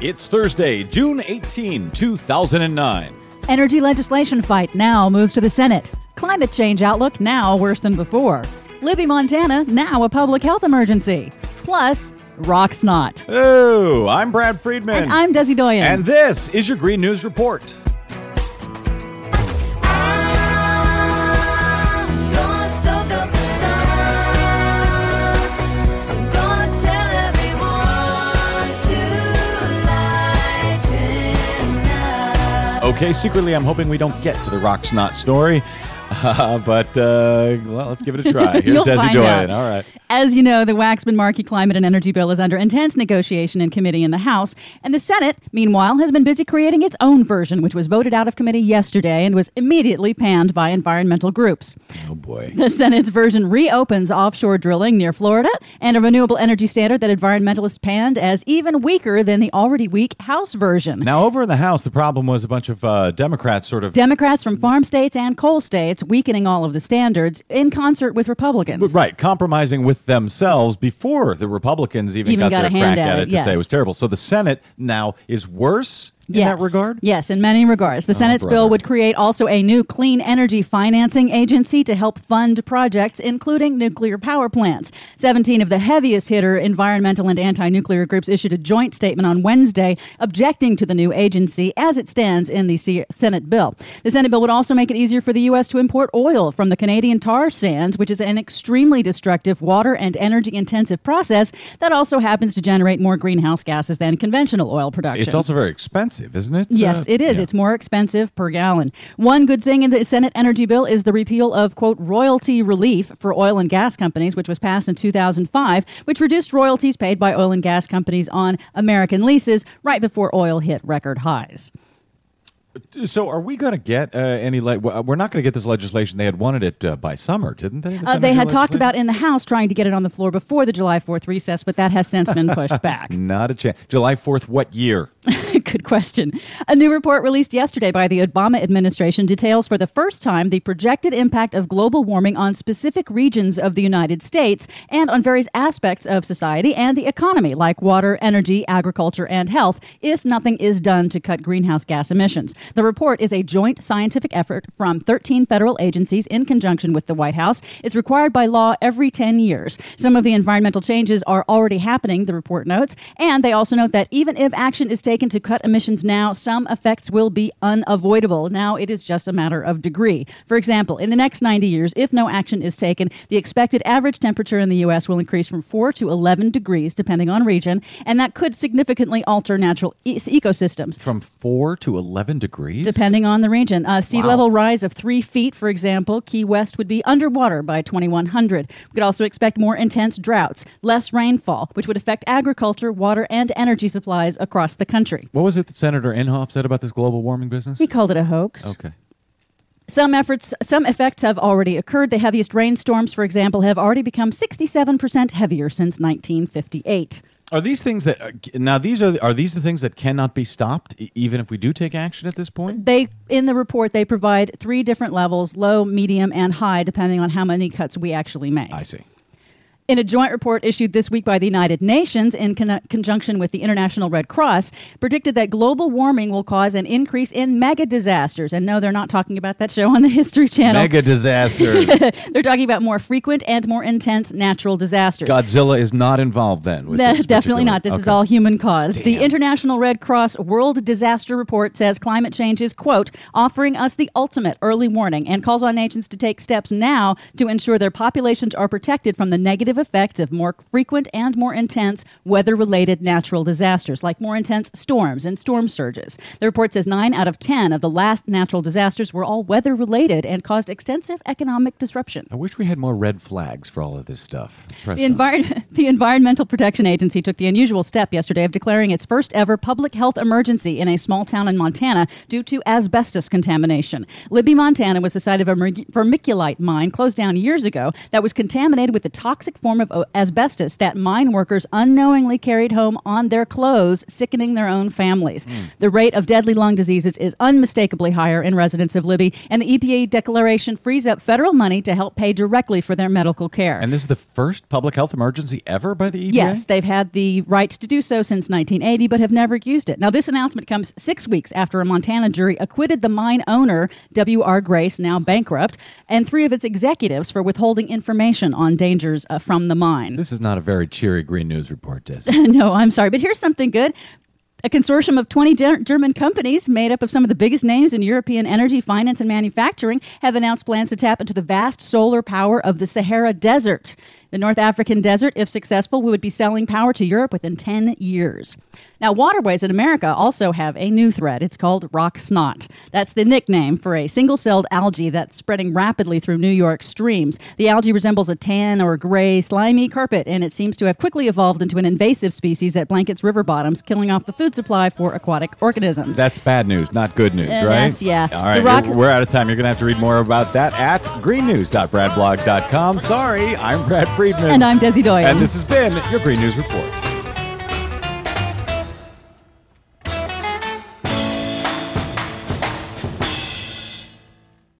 It's Thursday, June 18, 2009. Energy legislation fight now moves to the Senate. Climate change outlook now worse than before. Libby, Montana, now a public health emergency. Plus, rock not. Oh, I'm Brad Friedman. And I'm Desi Doyen. And this is your Green News Report. Okay, secretly, I'm hoping we don't get to the Rock Snot story. But, uh, well, let's give it a try. Here's Desi Doyen. All right. As you know, the Waxman Markey Climate and Energy Bill is under intense negotiation in committee in the House, and the Senate, meanwhile, has been busy creating its own version, which was voted out of committee yesterday and was immediately panned by environmental groups. Oh, boy. The Senate's version reopens offshore drilling near Florida and a renewable energy standard that environmentalists panned as even weaker than the already weak House version. Now, over in the House, the problem was a bunch of uh, Democrats sort of. Democrats from farm states and coal states weakening all of the standards in concert with Republicans. Right, compromising with themselves before the Republicans even, Even got their a crack at at it, it, to say it was terrible. So the Senate now is worse in Yes. that regard? Yes, in many regards. The oh, Senate's brother. bill would create also a new clean energy financing agency to help fund projects, including nuclear power plants. 17 of the heaviest hitter environmental and anti nuclear groups issued a joint statement on Wednesday objecting to the new agency as it stands in the Se- Senate bill. The Senate bill would also make it easier for the U.S. to import oil from the Canadian tar sands, which is an extremely destructive water and energy intensive process that also happens to generate more greenhouse gases than conventional oil production. It's also very expensive, isn't it? Yes, Uh, it is. yeah. It's more expensive per gallon. One good thing in the Senate energy bill is the repeal of, quote, royalty relief for oil and gas companies, which was passed in 2005, which reduced royalties paid by oil and gas companies on American leases right before oil hit record highs. So, are we going to get uh, any? Le- we're not going to get this legislation. They had wanted it uh, by summer, didn't they? the Uh, they had talked about in the House trying to get it on the floor before the July 4th recess, but that has since been pushed back. Not a chance. July fourth. What year? Good question. A new report released yesterday by the Obama administration details for the first time the projected impact of global warming on specific regions of the United States and on various aspects of society and the economy, like water, energy, agriculture, and health, if nothing is done to cut greenhouse gas emissions. The report is a joint scientific effort from 13 federal agencies in conjunction with the White House. It's required by law every 10 years. Some of the environmental changes are already happening, the report notes, and they also note that even if action is taken to cut emissions now, some effects will be unavoidable. Now it is just a matter of degree. For example, in the next 90 years, if no action is taken, the expected average temperature in the U.S. will increase from 4 to 11 degrees, depending on region, and that could significantly alter natural e- ecosystems. From four to eleven degrees. Depending on the region. A sea Wow. level rise of three feet, for example, Key West would be underwater by 2100. We could also expect more intense droughts, less rainfall, which would affect agriculture, water, and energy supplies across the country. What was it that Senator Inhofe said about this global warming business? He called it a hoax. Okay. Some efforts, some effects have already occurred. The heaviest rainstorms, for example, have already become 67% heavier since 1958. Are these things that uh, now these are are these the things that cannot be stopped even if we do take action at this point? They in the report they provide three different levels: low, medium, and high, depending on how many cuts we actually make. I see. In a joint report issued this week by the United Nations in con- conjunction with the International Red Cross, predicted that global warming will cause an increase in mega disasters. And no, they're not talking about that show on the History Channel. Mega disasters. they're talking about more frequent and more intense natural disasters. Godzilla is not involved then. With No, this definitely particular- not. This is all human caused. The International Red Cross World Disaster Report says climate change is, quote, offering us the ultimate early warning and calls on nations to take steps now to ensure their populations are protected from the negative effects of more frequent and more intense weather related natural disasters, like more intense storms and storm surges. The report says nine out of 10 of the last natural disasters were all weather related and caused extensive economic disruption. I wish we had more red flags for all of this stuff. Press The. Envir- the Environmental Protection Agency took the unusual step yesterday of declaring its first ever public health emergency in a small town in Montana due to asbestos contamination. Libby, Montana was the site of a vermiculite mine closed down years ago that was contaminated with the toxic form of asbestos that mine workers unknowingly carried home on their clothes, sickening their own families. The rate of deadly lung diseases is unmistakably higher in residents of Libby, and the EPA declaration frees up federal money to help pay directly for their medical care. And this is the first public health emergency ever by the EPA? Yes, they've had the right to do so since 1980, but have never used it. Now, this announcement comes six weeks after a Montana jury acquitted the mine owner, W.R. Grace, now bankrupt, and three of its executives for withholding information on dangers uh, from the mine. This is not a very cheery Green News report, Desi. no, I'm sorry, but here's something good. A consortium of 20 Ger- German companies, made up of some of the biggest names in European energy, finance, and manufacturing, have announced plans to tap into the vast solar power of the Sahara Desert. The North African desert, if successful, would be selling power to Europe within 10 years. Now, waterways in America also have a new threat. It's called rock snot. That's the nickname for a single celled algae that's spreading rapidly through New York streams. The algae resembles a tan or gray, slimy carpet, and it seems to have quickly evolved into an invasive species that blankets river bottoms, killing off the food supply for aquatic organisms. That's bad news, not good news, Uh, right? yeah. All right, rock- we're- we're out of time. You're going to have to read more about that at greennews.bradblog.com. Sorry, I'm Brad Friedman. and I'm Desi Doyen. And this has been your Green News Report.